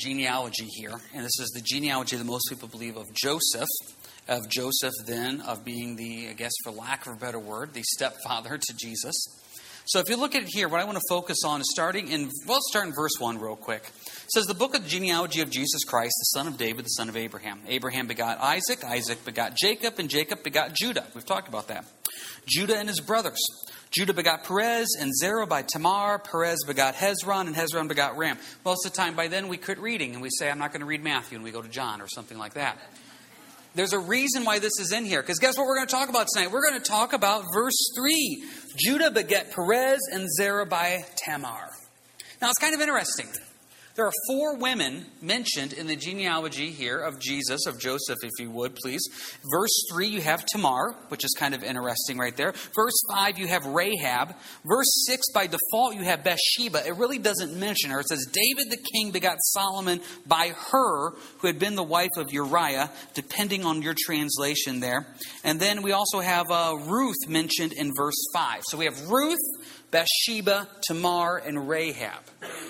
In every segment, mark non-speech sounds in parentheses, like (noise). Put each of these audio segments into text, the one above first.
genealogy here, and this is the genealogy that most people believe of Joseph, of Joseph, then, of being the, I guess, for lack of a better word, the stepfather to Jesus. So if you look at it here, what I want to focus on is starting in, well, let's start in verse 1 real quick. It says, The book of the genealogy of Jesus Christ, the son of David, the son of Abraham. Abraham begot Isaac, Isaac begot Jacob, and Jacob begot Judah. We've talked about that. Judah and his brothers. Judah begot Perez and Zerah by Tamar. Perez begot Hezron, and Hezron begot Ram. Most of the time by then we quit reading and we say, I'm not going to read Matthew, and we go to John or something like that. There's a reason why this is in here. Because guess what we're going to talk about tonight? We're going to talk about verse 3. Judah beget Perez and Zerah by Tamar. Now it's kind of interesting. There are four women mentioned in the genealogy here of Jesus, of Joseph, if you would, please. Verse 3, you have Tamar, which is kind of interesting right there. Verse 5, you have Rahab. Verse 6, by default, you have Bathsheba. It really doesn't mention her. It says, David the king begot Solomon by her, who had been the wife of Uriah, depending on your translation there. And then we also have uh, Ruth mentioned in verse 5. So we have Ruth, Bathsheba, Tamar, and Rahab.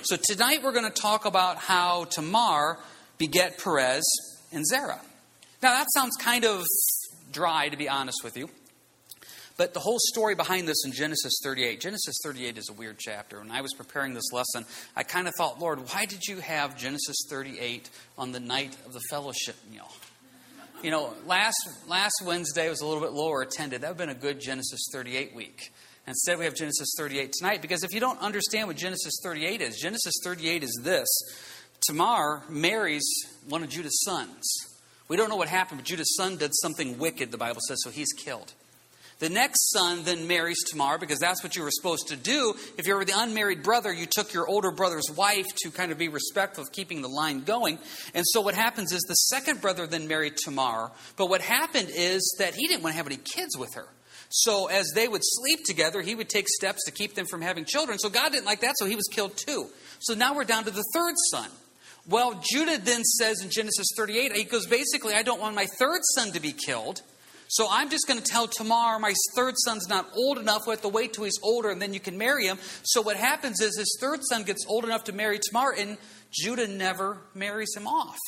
So tonight we're going to talk about how Tamar beget Perez and Zerah. Now that sounds kind of dry, to be honest with you. But the whole story behind this in Genesis 38, Genesis 38 is a weird chapter. When I was preparing this lesson, I kind of thought, Lord, why did you have Genesis 38 on the night of the fellowship meal? You know, last, last Wednesday was a little bit lower attended. That would have been a good Genesis 38 week. Instead, we have Genesis 38 tonight because if you don't understand what Genesis 38 is, Genesis 38 is this Tamar marries one of Judah's sons. We don't know what happened, but Judah's son did something wicked, the Bible says, so he's killed. The next son then marries Tamar because that's what you were supposed to do. If you were the unmarried brother, you took your older brother's wife to kind of be respectful of keeping the line going. And so what happens is the second brother then married Tamar. But what happened is that he didn't want to have any kids with her. So as they would sleep together, he would take steps to keep them from having children. So God didn't like that, so he was killed too. So now we're down to the third son. Well, Judah then says in Genesis 38, he goes, basically, I don't want my third son to be killed. So I'm just going to tell Tamar, my third son's not old enough. We have to wait till he's older and then you can marry him. So what happens is his third son gets old enough to marry Tamar, and Judah never marries him off.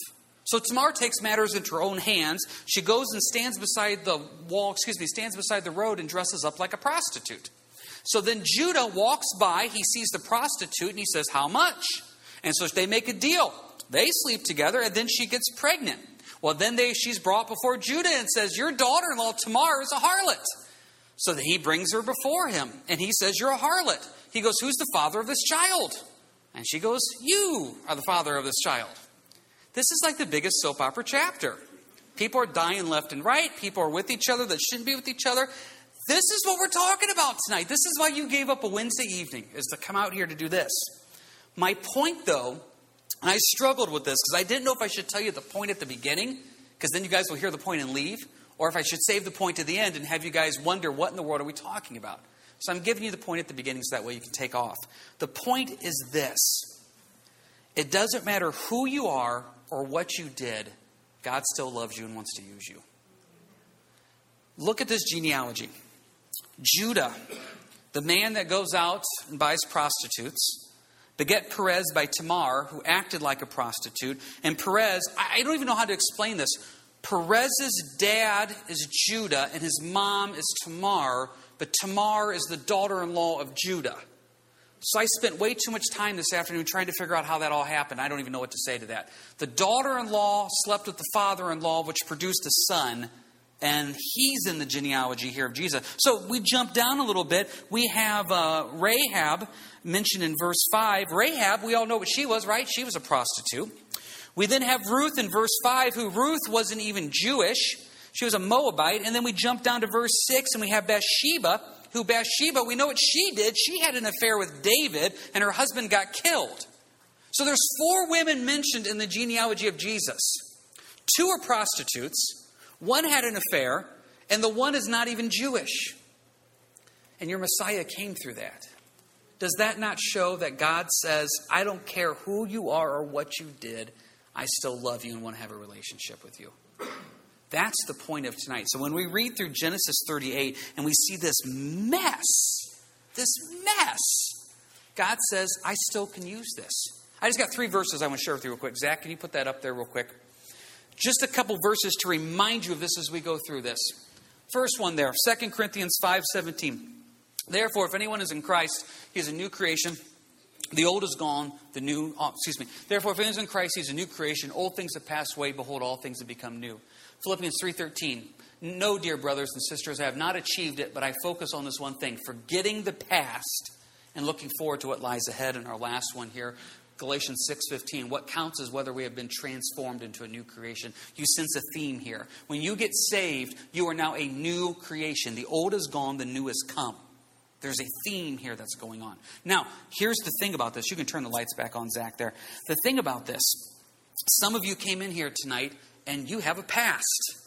So Tamar takes matters into her own hands. She goes and stands beside the wall, excuse me, stands beside the road and dresses up like a prostitute. So then Judah walks by, he sees the prostitute, and he says, How much? And so they make a deal. They sleep together, and then she gets pregnant. Well, then they, she's brought before Judah and says, Your daughter in law Tamar is a harlot. So he brings her before him, and he says, You're a harlot. He goes, Who's the father of this child? And she goes, You are the father of this child. This is like the biggest soap opera chapter. People are dying left and right. People are with each other that shouldn't be with each other. This is what we're talking about tonight. This is why you gave up a Wednesday evening, is to come out here to do this. My point, though, and I struggled with this because I didn't know if I should tell you the point at the beginning, because then you guys will hear the point and leave, or if I should save the point to the end and have you guys wonder what in the world are we talking about. So I'm giving you the point at the beginning so that way you can take off. The point is this it doesn't matter who you are or what you did, God still loves you and wants to use you. Look at this genealogy Judah, the man that goes out and buys prostitutes, beget Perez by Tamar, who acted like a prostitute. And Perez, I don't even know how to explain this. Perez's dad is Judah and his mom is Tamar, but Tamar is the daughter in law of Judah. So I spent way too much time this afternoon trying to figure out how that all happened. I don't even know what to say to that. The daughter in law slept with the father in law, which produced a son, and he's in the genealogy here of Jesus. So we jump down a little bit. We have uh, Rahab mentioned in verse 5. Rahab, we all know what she was, right? She was a prostitute. We then have Ruth in verse 5, who Ruth wasn't even Jewish. She was a Moabite. And then we jump down to verse 6, and we have Bathsheba who Bathsheba, we know what she did. She had an affair with David, and her husband got killed. So there's four women mentioned in the genealogy of Jesus. Two are prostitutes, one had an affair, and the one is not even Jewish. And your Messiah came through that. Does that not show that God says, I don't care who you are or what you did, I still love you and want to have a relationship with you? That's the point of tonight. So when we read through Genesis 38 and we see this mess, this mess, God says, I still can use this. I just got three verses I want to share with you real quick. Zach, can you put that up there real quick? Just a couple verses to remind you of this as we go through this. First one there, 2 Corinthians 5:17. Therefore, if anyone is in Christ, he is a new creation. The old is gone, the new, oh, excuse me. Therefore, if anyone is in Christ, he's a new creation. Old things have passed away, behold, all things have become new. Philippians 3:13. No, dear brothers and sisters, I have not achieved it, but I focus on this one thing, forgetting the past and looking forward to what lies ahead. And our last one here, Galatians 6:15 what counts is whether we have been transformed into a new creation. You sense a theme here. When you get saved, you are now a new creation. The old is gone, the new has come. There's a theme here that's going on. Now, here's the thing about this. You can turn the lights back on, Zach, there. The thing about this, some of you came in here tonight and you have a past.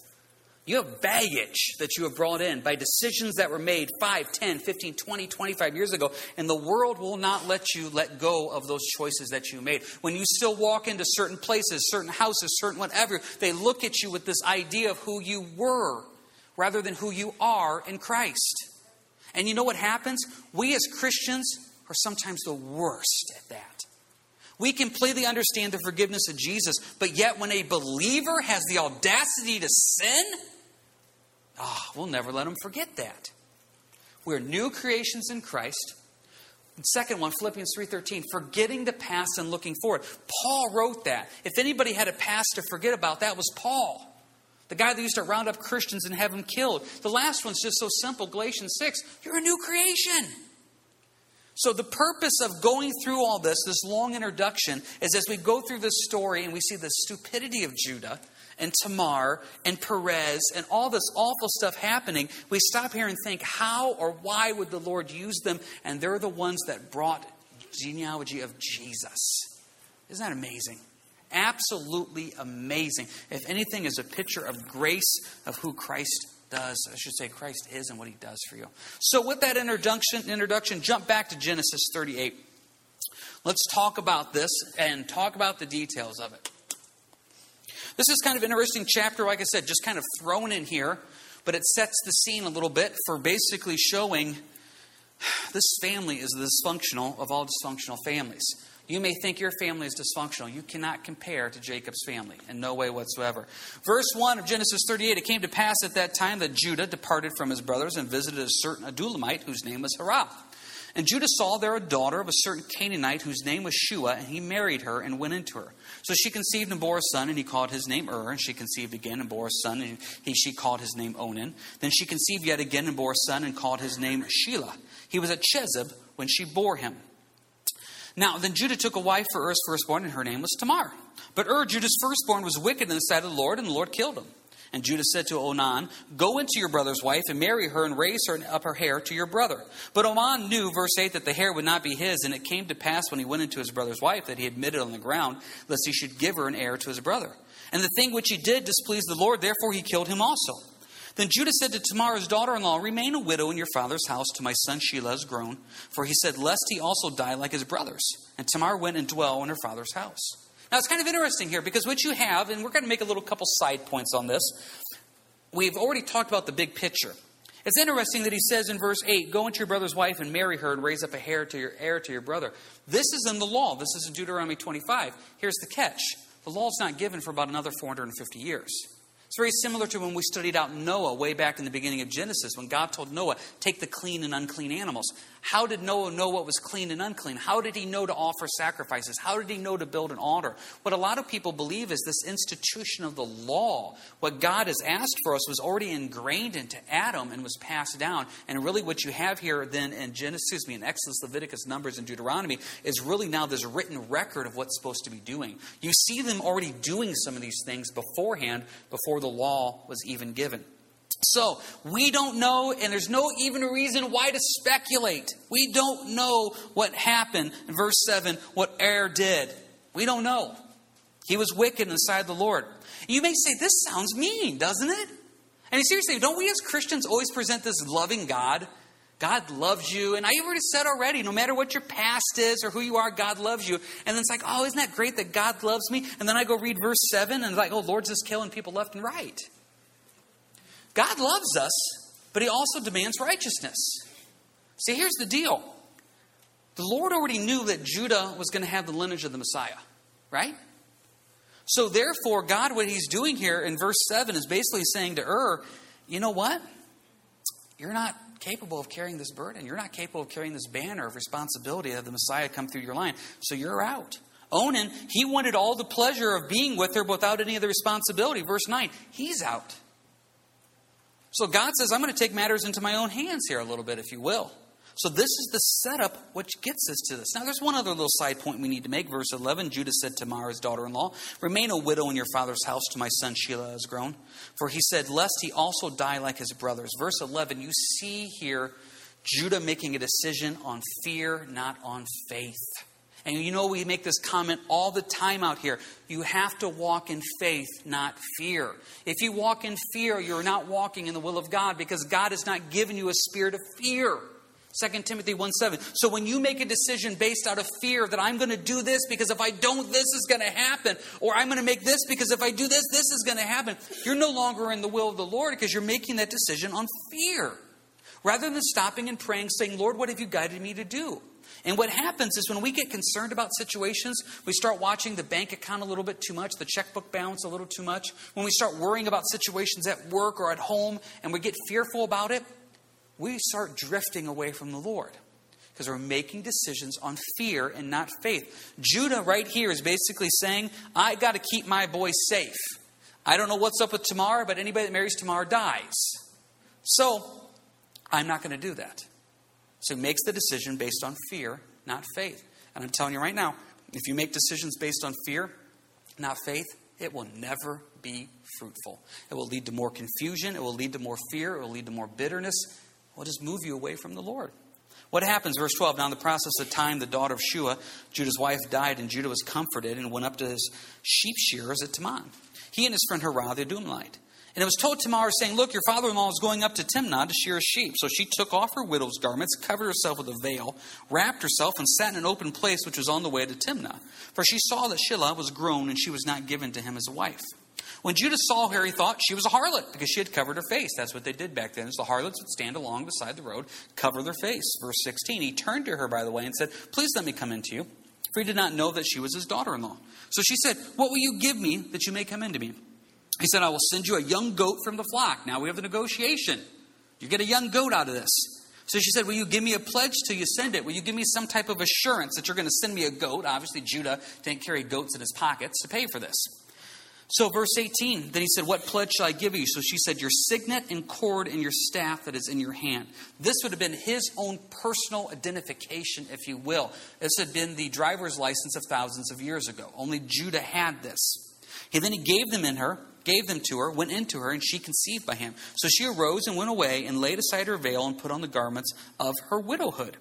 You have baggage that you have brought in by decisions that were made 5, 10, 15, 20, 25 years ago, and the world will not let you let go of those choices that you made. When you still walk into certain places, certain houses, certain whatever, they look at you with this idea of who you were rather than who you are in Christ. And you know what happens? We as Christians are sometimes the worst at that. We completely understand the forgiveness of Jesus, but yet when a believer has the audacity to sin, ah, oh, we'll never let them forget that. We're new creations in Christ. Second one, Philippians 3:13, forgetting the past and looking forward. Paul wrote that. If anybody had a past to forget about, that was Paul. The guy that used to round up Christians and have them killed. The last one's just so simple Galatians 6 you're a new creation. So, the purpose of going through all this, this long introduction, is as we go through this story and we see the stupidity of Judah and Tamar and Perez and all this awful stuff happening, we stop here and think, how or why would the Lord use them? And they're the ones that brought genealogy of Jesus. Isn't that amazing? absolutely amazing. If anything, is a picture of grace of who Christ does. I should say Christ is and what he does for you. So with that introduction, introduction, jump back to Genesis 38. Let's talk about this and talk about the details of it. This is kind of an interesting chapter, like I said, just kind of thrown in here, but it sets the scene a little bit for basically showing (sighs) this family is the dysfunctional of all dysfunctional families. You may think your family is dysfunctional. You cannot compare to Jacob's family in no way whatsoever. Verse 1 of Genesis 38 It came to pass at that time that Judah departed from his brothers and visited a certain Adullamite whose name was Hira. And Judah saw there a daughter of a certain Canaanite whose name was Shua, and he married her and went into her. So she conceived and bore a son, and he called his name Ur. And she conceived again and bore a son, and he, she called his name Onan. Then she conceived yet again and bore a son, and called his name Shelah. He was at Chezib when she bore him. Now, then Judah took a wife for Er's firstborn, and her name was Tamar. But Ur, Judah's firstborn, was wicked in the sight of the Lord, and the Lord killed him. And Judah said to Onan, Go into your brother's wife and marry her and raise her up her hair to your brother. But Onan knew, verse 8, that the hair would not be his, and it came to pass when he went into his brother's wife that he admitted on the ground, lest he should give her an heir to his brother. And the thing which he did displeased the Lord, therefore he killed him also. Then Judah said to Tamar's daughter in law, Remain a widow in your father's house till my son Shelah is grown. For he said, Lest he also die like his brothers. And Tamar went and dwelt in her father's house. Now it's kind of interesting here because what you have, and we're going to make a little couple side points on this. We've already talked about the big picture. It's interesting that he says in verse 8, Go into your brother's wife and marry her and raise up a heir to your heir to your brother. This is in the law. This is in Deuteronomy 25. Here's the catch. The law is not given for about another 450 years. It's very similar to when we studied out Noah way back in the beginning of Genesis, when God told Noah, Take the clean and unclean animals. How did Noah know what was clean and unclean? How did he know to offer sacrifices? How did he know to build an altar? What a lot of people believe is this institution of the law. What God has asked for us was already ingrained into Adam and was passed down. And really, what you have here then in Genesis, excuse me, in Exodus, Leviticus, Numbers, and Deuteronomy is really now this written record of what's supposed to be doing. You see them already doing some of these things beforehand, before the law was even given. So, we don't know, and there's no even reason why to speculate. We don't know what happened in verse 7, what Er did. We don't know. He was wicked inside the Lord. You may say, this sounds mean, doesn't it? I mean, seriously, don't we as Christians always present this loving God? God loves you. And I already said already, no matter what your past is or who you are, God loves you. And then it's like, oh, isn't that great that God loves me? And then I go read verse 7 and it's like, oh, Lord's just killing people left and right. God loves us, but He also demands righteousness. See, here's the deal The Lord already knew that Judah was going to have the lineage of the Messiah, right? So, therefore, God, what he's doing here in verse 7 is basically saying to Ur, you know what? You're not capable of carrying this burden. You're not capable of carrying this banner of responsibility of the Messiah come through your line. So, you're out. Onan, he wanted all the pleasure of being with her without any of the responsibility. Verse 9, he's out. So, God says, I'm going to take matters into my own hands here a little bit, if you will. So this is the setup which gets us to this. Now, there's one other little side point we need to make. Verse 11 Judah said to Tamar, his daughter in law, Remain a widow in your father's house till my son Shelah has grown. For he said, Lest he also die like his brothers. Verse 11, you see here Judah making a decision on fear, not on faith. And you know, we make this comment all the time out here. You have to walk in faith, not fear. If you walk in fear, you're not walking in the will of God because God has not given you a spirit of fear. 2 Timothy 1 7. So when you make a decision based out of fear that I'm going to do this because if I don't, this is going to happen, or I'm going to make this because if I do this, this is going to happen, you're no longer in the will of the Lord because you're making that decision on fear. Rather than stopping and praying, saying, Lord, what have you guided me to do? And what happens is when we get concerned about situations, we start watching the bank account a little bit too much, the checkbook balance a little too much. When we start worrying about situations at work or at home and we get fearful about it, we start drifting away from the Lord because we're making decisions on fear and not faith. Judah, right here, is basically saying, I got to keep my boys safe. I don't know what's up with Tamar, but anybody that marries Tamar dies. So, I'm not going to do that. So, he makes the decision based on fear, not faith. And I'm telling you right now, if you make decisions based on fear, not faith, it will never be fruitful. It will lead to more confusion. It will lead to more fear. It will lead to more bitterness It will just move you away from the Lord. What happens, verse 12? Now, in the process of time, the daughter of Shua, Judah's wife, died, and Judah was comforted and went up to his sheep shearers at Timnah. He and his friend Harah, the Adullamite. And it was told Tamar, saying, Look, your father in law is going up to Timnah to shear sheep. So she took off her widow's garments, covered herself with a veil, wrapped herself, and sat in an open place which was on the way to Timnah. For she saw that Shelah was grown, and she was not given to him as a wife. When Judah saw her, he thought she was a harlot because she had covered her face. That's what they did back then. Is the harlots would stand along beside the road, cover their face. Verse 16. He turned to her, by the way, and said, Please let me come into you. For he did not know that she was his daughter in law. So she said, What will you give me that you may come into me? He said, I will send you a young goat from the flock. Now we have the negotiation. You get a young goat out of this. So she said, Will you give me a pledge till you send it? Will you give me some type of assurance that you're going to send me a goat? Obviously, Judah didn't carry goats in his pockets to pay for this. So, verse 18, then he said, What pledge shall I give you? So she said, Your signet and cord and your staff that is in your hand. This would have been his own personal identification, if you will. This had been the driver's license of thousands of years ago. Only Judah had this. He then he gave them in her, gave them to her, went into her, and she conceived by him. So she arose and went away and laid aside her veil and put on the garments of her widowhood.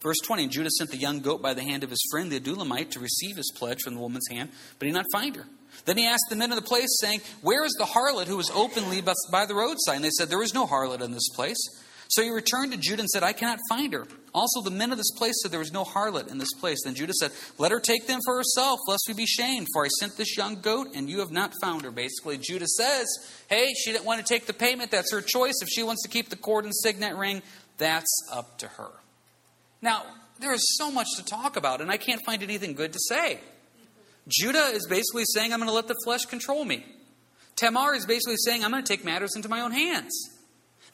Verse 20 Judah sent the young goat by the hand of his friend the Adullamite to receive his pledge from the woman's hand, but he did not find her. Then he asked the men of the place, saying, Where is the harlot who was openly by the roadside? And they said, There is no harlot in this place. So he returned to Judah and said, I cannot find her. Also, the men of this place said, there was no harlot in this place. Then Judah said, Let her take them for herself, lest we be shamed. For I sent this young goat, and you have not found her. Basically, Judah says, Hey, she didn't want to take the payment. That's her choice. If she wants to keep the cord and signet ring, that's up to her. Now, there is so much to talk about, and I can't find anything good to say. Judah is basically saying, I'm going to let the flesh control me. Tamar is basically saying, I'm going to take matters into my own hands.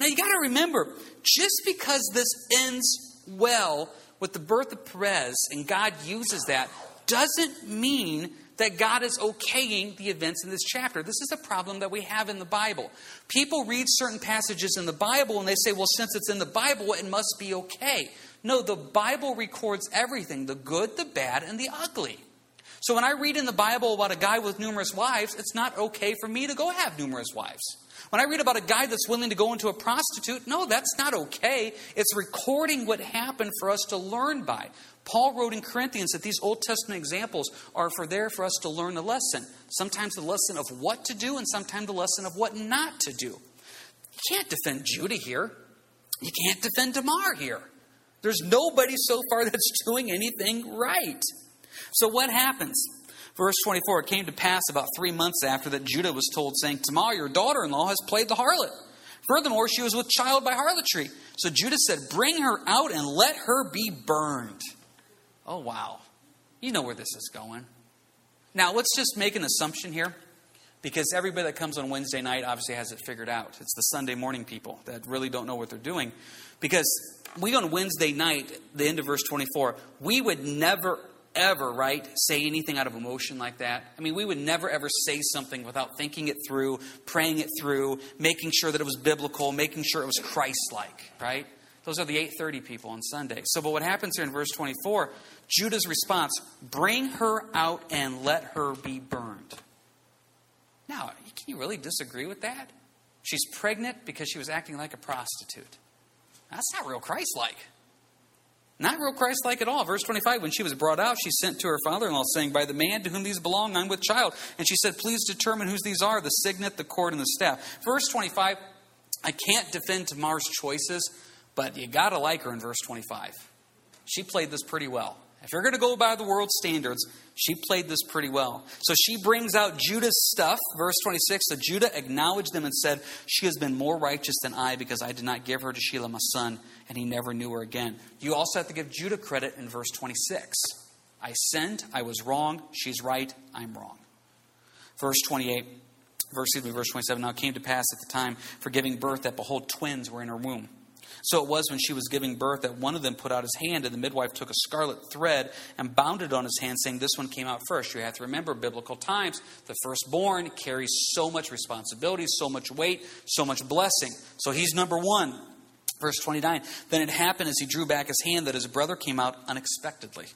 Now you got to remember, just because this ends well with the birth of Perez and God uses that, doesn't mean that God is okaying the events in this chapter. This is a problem that we have in the Bible. People read certain passages in the Bible and they say, well, since it's in the Bible, it must be okay. No, the Bible records everything the good, the bad, and the ugly. So when I read in the Bible about a guy with numerous wives, it's not okay for me to go have numerous wives. When I read about a guy that's willing to go into a prostitute, no, that's not okay. It's recording what happened for us to learn by. Paul wrote in Corinthians that these Old Testament examples are for there for us to learn a lesson. Sometimes the lesson of what to do, and sometimes the lesson of what not to do. You can't defend Judah here. You can't defend Tamar here. There's nobody so far (laughs) that's doing anything right. So what happens? Verse 24 It came to pass about three months after that Judah was told, saying, Tamar, your daughter in law, has played the harlot. Furthermore, she was with child by harlotry. So Judah said, Bring her out and let her be burned. Oh, wow. You know where this is going. Now, let's just make an assumption here because everybody that comes on Wednesday night obviously has it figured out. It's the Sunday morning people that really don't know what they're doing. Because we on Wednesday night, the end of verse 24, we would never, ever, right, say anything out of emotion like that. I mean, we would never, ever say something without thinking it through, praying it through, making sure that it was biblical, making sure it was Christ like, right? Those are the 8:30 people on Sunday. So, but what happens here in verse 24? Judah's response: "Bring her out and let her be burned." Now, can you really disagree with that? She's pregnant because she was acting like a prostitute. That's not real Christ-like. Not real Christ like at all. Verse 25, when she was brought out, she sent to her father in law, saying, By the man to whom these belong, I'm with child. And she said, Please determine whose these are the signet, the cord, and the staff. Verse 25, I can't defend Tamar's choices, but you got to like her in verse 25. She played this pretty well. If you're going to go by the world standards, she played this pretty well. So she brings out Judah's stuff, verse 26. So Judah acknowledged them and said, She has been more righteous than I because I did not give her to Shelah my son, and he never knew her again. You also have to give Judah credit in verse 26. I sinned, I was wrong, she's right, I'm wrong. Verse 28, verse, excuse me, verse 27. Now it came to pass at the time for giving birth that behold, twins were in her womb. So it was when she was giving birth that one of them put out his hand, and the midwife took a scarlet thread and bound it on his hand, saying, This one came out first. You have to remember biblical times. The firstborn carries so much responsibility, so much weight, so much blessing. So he's number one. Verse 29 Then it happened as he drew back his hand that his brother came out unexpectedly.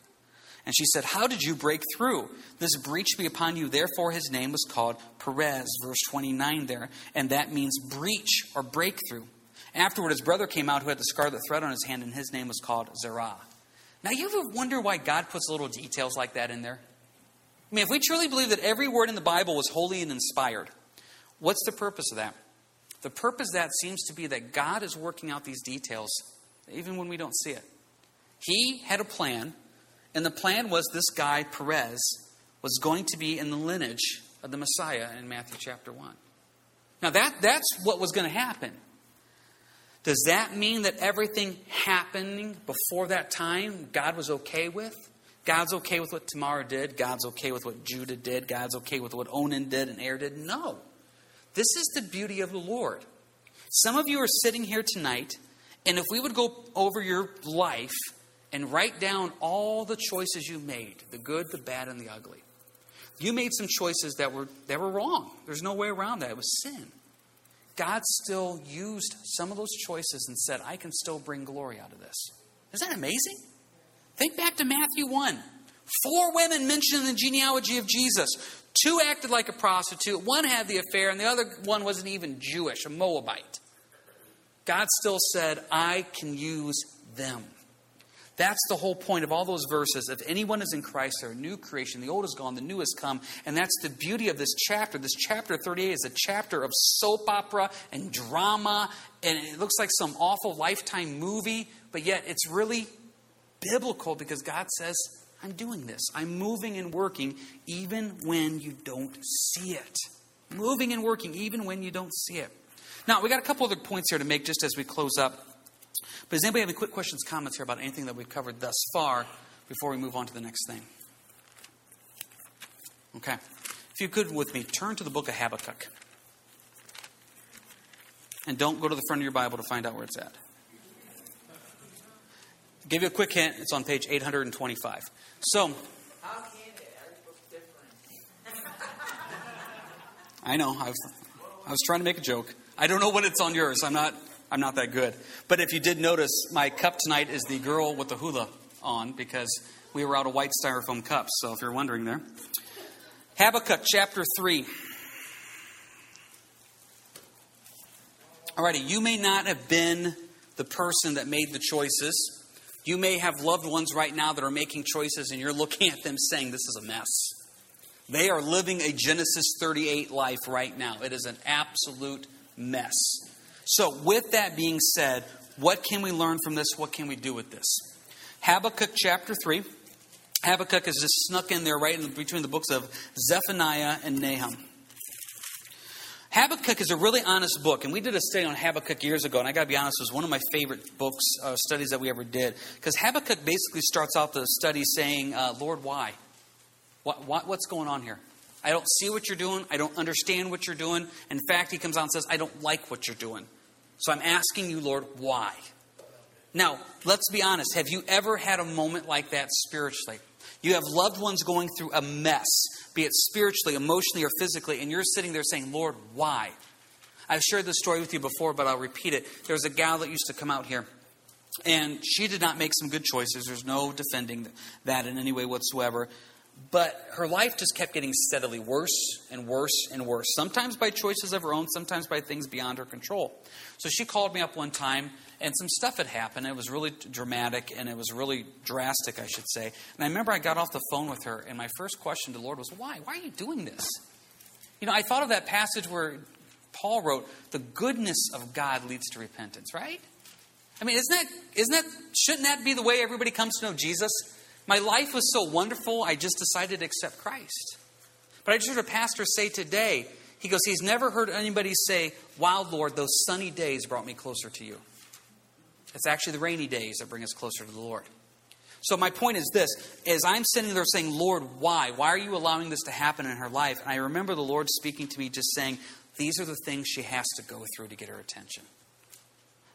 And she said, How did you break through? This breach be upon you. Therefore, his name was called Perez, verse 29 there. And that means breach or breakthrough. Afterward, his brother came out who had the scarlet thread on his hand, and his name was called Zerah. Now, you ever wonder why God puts little details like that in there? I mean, if we truly believe that every word in the Bible was holy and inspired, what's the purpose of that? The purpose of that seems to be that God is working out these details even when we don't see it. He had a plan, and the plan was this guy, Perez, was going to be in the lineage of the Messiah in Matthew chapter 1. Now, that, that's what was going to happen. Does that mean that everything happening before that time God was okay with? God's okay with what Tamar did. God's okay with what Judah did. God's okay with what Onan did and Er did. No. This is the beauty of the Lord. Some of you are sitting here tonight, and if we would go over your life and write down all the choices you made the good, the bad, and the ugly you made some choices that were, that were wrong. There's no way around that. It was sin. God still used some of those choices and said, I can still bring glory out of this. Isn't that amazing? Think back to Matthew 1. Four women mentioned in the genealogy of Jesus. Two acted like a prostitute, one had the affair, and the other one wasn't even Jewish, a Moabite. God still said, I can use them. That's the whole point of all those verses. If anyone is in Christ, they're a new creation. The old is gone, the new has come. And that's the beauty of this chapter. This chapter 38 is a chapter of soap opera and drama, and it looks like some awful lifetime movie, but yet it's really biblical because God says, I'm doing this. I'm moving and working even when you don't see it. Moving and working even when you don't see it. Now, we got a couple other points here to make just as we close up. But does anybody have any quick questions, comments here about anything that we've covered thus far before we move on to the next thing? Okay. If you could, with me, turn to the book of Habakkuk. And don't go to the front of your Bible to find out where it's at. I'll give you a quick hint. It's on page 825. So. I know. I was, I was trying to make a joke. I don't know when it's on yours. I'm not I'm not that good. But if you did notice, my cup tonight is the girl with the hula on because we were out of white styrofoam cups. So if you're wondering there. Habakkuk chapter 3. Alrighty, you may not have been the person that made the choices. You may have loved ones right now that are making choices, and you're looking at them saying, This is a mess. They are living a Genesis 38 life right now. It is an absolute mess. So, with that being said, what can we learn from this? What can we do with this? Habakkuk chapter 3. Habakkuk is just snuck in there right in between the books of Zephaniah and Nahum. Habakkuk is a really honest book, and we did a study on Habakkuk years ago, and I got to be honest, it was one of my favorite books, uh, studies that we ever did. Because Habakkuk basically starts out the study saying, uh, Lord, why? What, what, what's going on here? I don't see what you're doing. I don't understand what you're doing. In fact, he comes out and says, I don't like what you're doing. So I'm asking you, Lord, why? Now, let's be honest. Have you ever had a moment like that spiritually? You have loved ones going through a mess, be it spiritually, emotionally, or physically, and you're sitting there saying, Lord, why? I've shared this story with you before, but I'll repeat it. There was a gal that used to come out here, and she did not make some good choices. There's no defending that in any way whatsoever. But her life just kept getting steadily worse and worse and worse, sometimes by choices of her own, sometimes by things beyond her control. So she called me up one time and some stuff had happened. It was really dramatic and it was really drastic, I should say. And I remember I got off the phone with her, and my first question to the Lord was, Why? Why are you doing this? You know, I thought of that passage where Paul wrote, The goodness of God leads to repentance, right? I mean, isn't that, isn't that, shouldn't that be the way everybody comes to know Jesus? My life was so wonderful, I just decided to accept Christ. But I just heard a pastor say today, he goes, he's never heard anybody say, Wow, Lord, those sunny days brought me closer to you. It's actually the rainy days that bring us closer to the Lord. So my point is this: as I'm sitting there saying, "Lord, why? Why are you allowing this to happen in her life?" And I remember the Lord speaking to me, just saying, "These are the things she has to go through to get her attention."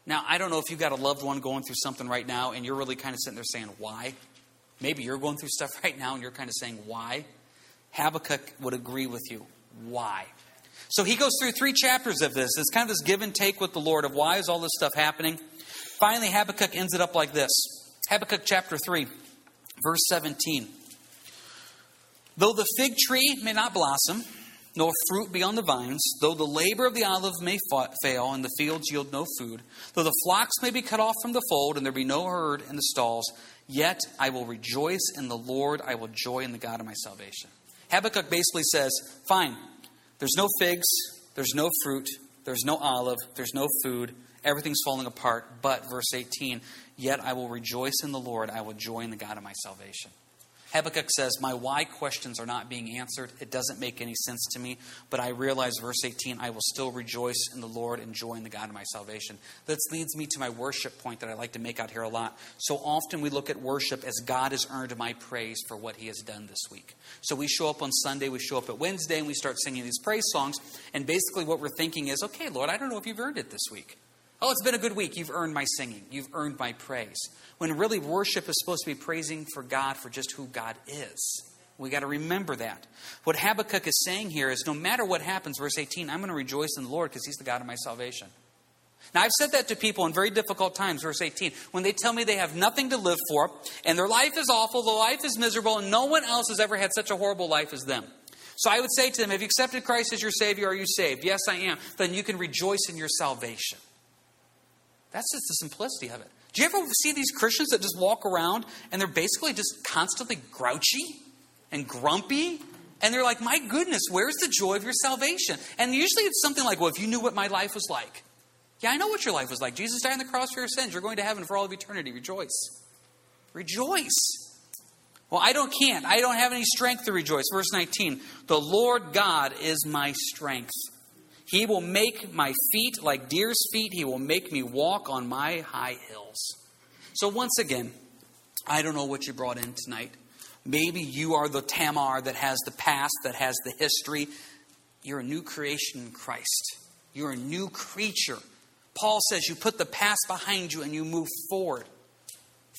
Now, I don't know if you've got a loved one going through something right now, and you're really kind of sitting there saying, "Why?" Maybe you're going through stuff (laughs) right now, and you're kind of saying, "Why?" Habakkuk would agree with you. Why? So he goes through three chapters of this. It's kind of this give and take with the Lord of why is all this stuff happening. Finally, Habakkuk ends it up like this Habakkuk chapter 3, verse 17. Though the fig tree may not blossom, nor fruit be on the vines, though the labor of the olive may fail, and the fields yield no food, though the flocks may be cut off from the fold, and there be no herd in the stalls, yet I will rejoice in the Lord, I will joy in the God of my salvation. Habakkuk basically says, Fine, there's no figs, there's no fruit, there's no olive, there's no food, everything's falling apart. But, verse 18, yet I will rejoice in the Lord, I will joy in the God of my salvation. Habakkuk says, My why questions are not being answered. It doesn't make any sense to me, but I realize, verse 18, I will still rejoice in the Lord and joy in the God of my salvation. That leads me to my worship point that I like to make out here a lot. So often we look at worship as God has earned my praise for what he has done this week. So we show up on Sunday, we show up at Wednesday, and we start singing these praise songs. And basically what we're thinking is, okay, Lord, I don't know if you've earned it this week. Oh, it's been a good week. You've earned my singing. You've earned my praise. When really worship is supposed to be praising for God for just who God is. We got to remember that. What Habakkuk is saying here is no matter what happens, verse 18, I'm going to rejoice in the Lord because He's the God of my salvation. Now, I've said that to people in very difficult times, verse 18, when they tell me they have nothing to live for, and their life is awful, their life is miserable, and no one else has ever had such a horrible life as them. So I would say to them, Have you accepted Christ as your Savior? Are you saved? Yes, I am. Then you can rejoice in your salvation. That's just the simplicity of it. Do you ever see these Christians that just walk around and they're basically just constantly grouchy and grumpy? And they're like, my goodness, where's the joy of your salvation? And usually it's something like, well, if you knew what my life was like. Yeah, I know what your life was like. Jesus died on the cross for your sins. You're going to heaven for all of eternity. Rejoice. Rejoice. Well, I don't can't. I don't have any strength to rejoice. Verse 19. The Lord God is my strength. He will make my feet like deer's feet. He will make me walk on my high hills. So, once again, I don't know what you brought in tonight. Maybe you are the Tamar that has the past, that has the history. You're a new creation in Christ. You're a new creature. Paul says you put the past behind you and you move forward.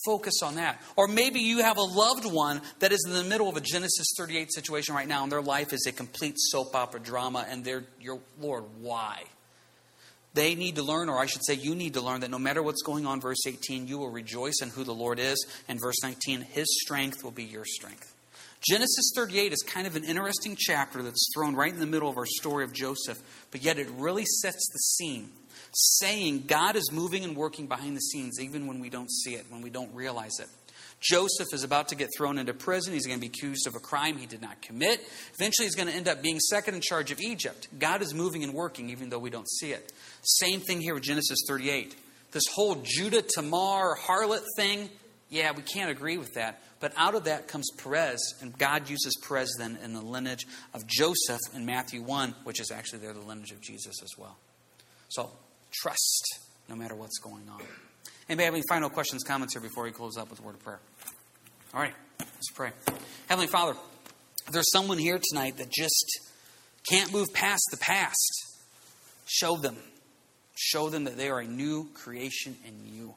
Focus on that. Or maybe you have a loved one that is in the middle of a Genesis 38 situation right now, and their life is a complete soap opera drama, and they're, your Lord, why? They need to learn, or I should say, you need to learn that no matter what's going on, verse 18, you will rejoice in who the Lord is, and verse 19, His strength will be your strength. Genesis 38 is kind of an interesting chapter that's thrown right in the middle of our story of Joseph, but yet it really sets the scene saying God is moving and working behind the scenes, even when we don't see it, when we don't realize it. Joseph is about to get thrown into prison. He's going to be accused of a crime he did not commit. Eventually, he's going to end up being second in charge of Egypt. God is moving and working, even though we don't see it. Same thing here with Genesis 38. This whole Judah Tamar harlot thing, Yeah, we can't agree with that. But out of that comes Perez, and God uses Perez then in the lineage of Joseph in Matthew 1, which is actually there the lineage of Jesus as well. So trust no matter what's going on. Anybody have any final questions, comments here before we close up with a word of prayer? All right, let's pray. Heavenly Father, there's someone here tonight that just can't move past the past, show them. Show them that they are a new creation in you.